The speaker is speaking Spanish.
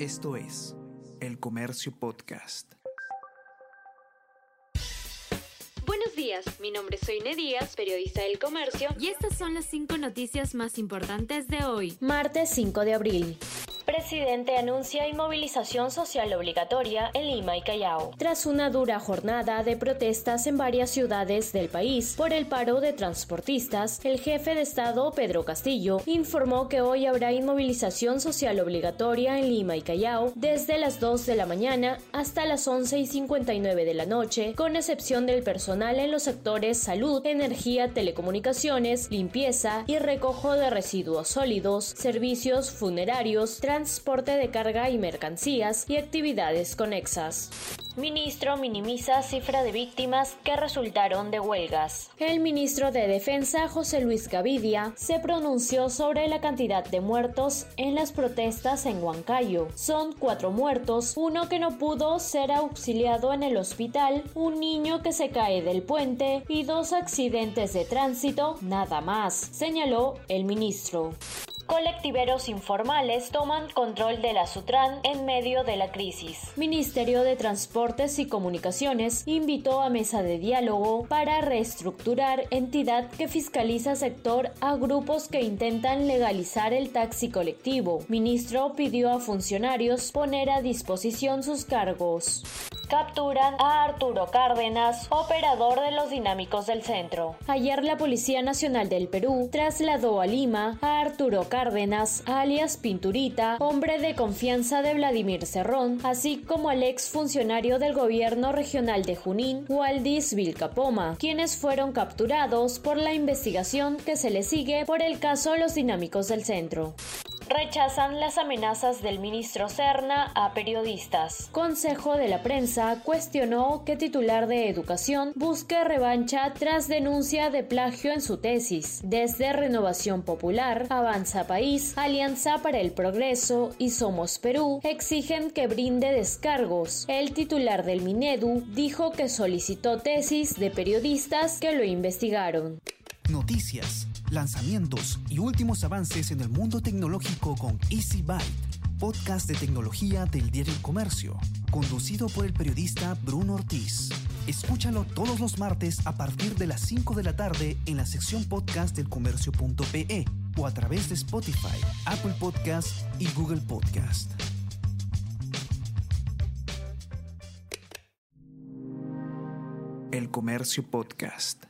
Esto es El Comercio Podcast. Buenos días, mi nombre es Soine Díaz, periodista del Comercio, y estas son las cinco noticias más importantes de hoy, martes 5 de abril. Presidente anuncia inmovilización social obligatoria en Lima y Callao. Tras una dura jornada de protestas en varias ciudades del país por el paro de transportistas, el jefe de Estado, Pedro Castillo, informó que hoy habrá inmovilización social obligatoria en Lima y Callao desde las 2 de la mañana hasta las 11 y 59 de la noche, con excepción del personal en los sectores salud, energía, telecomunicaciones, limpieza y recojo de residuos sólidos, servicios funerarios, transporte de carga y mercancías y actividades conexas. Ministro minimiza cifra de víctimas que resultaron de huelgas. El ministro de Defensa, José Luis Gavidia, se pronunció sobre la cantidad de muertos en las protestas en Huancayo. Son cuatro muertos, uno que no pudo ser auxiliado en el hospital, un niño que se cae del puente y dos accidentes de tránsito, nada más, señaló el ministro. Colectiveros informales toman control de la Sutran en medio de la crisis. Ministerio de Transportes y Comunicaciones invitó a mesa de diálogo para reestructurar entidad que fiscaliza sector a grupos que intentan legalizar el taxi colectivo. Ministro pidió a funcionarios poner a disposición sus cargos capturan a Arturo Cárdenas, operador de los dinámicos del centro. Ayer la Policía Nacional del Perú trasladó a Lima a Arturo Cárdenas, alias Pinturita, hombre de confianza de Vladimir Cerrón, así como al ex funcionario del gobierno regional de Junín, Waldis Vilcapoma, quienes fueron capturados por la investigación que se le sigue por el caso Los Dinámicos del Centro rechazan las amenazas del ministro Serna a periodistas. Consejo de la Prensa cuestionó que titular de Educación busque revancha tras denuncia de plagio en su tesis. Desde Renovación Popular, Avanza País, Alianza para el Progreso y Somos Perú exigen que brinde descargos. El titular del Minedu dijo que solicitó tesis de periodistas que lo investigaron. Noticias lanzamientos y últimos avances en el mundo tecnológico con Easy Byte, podcast de tecnología del diario El Comercio, conducido por el periodista Bruno Ortiz. Escúchalo todos los martes a partir de las 5 de la tarde en la sección podcast del comercio.pe o a través de Spotify, Apple Podcast y Google Podcast. El Comercio Podcast.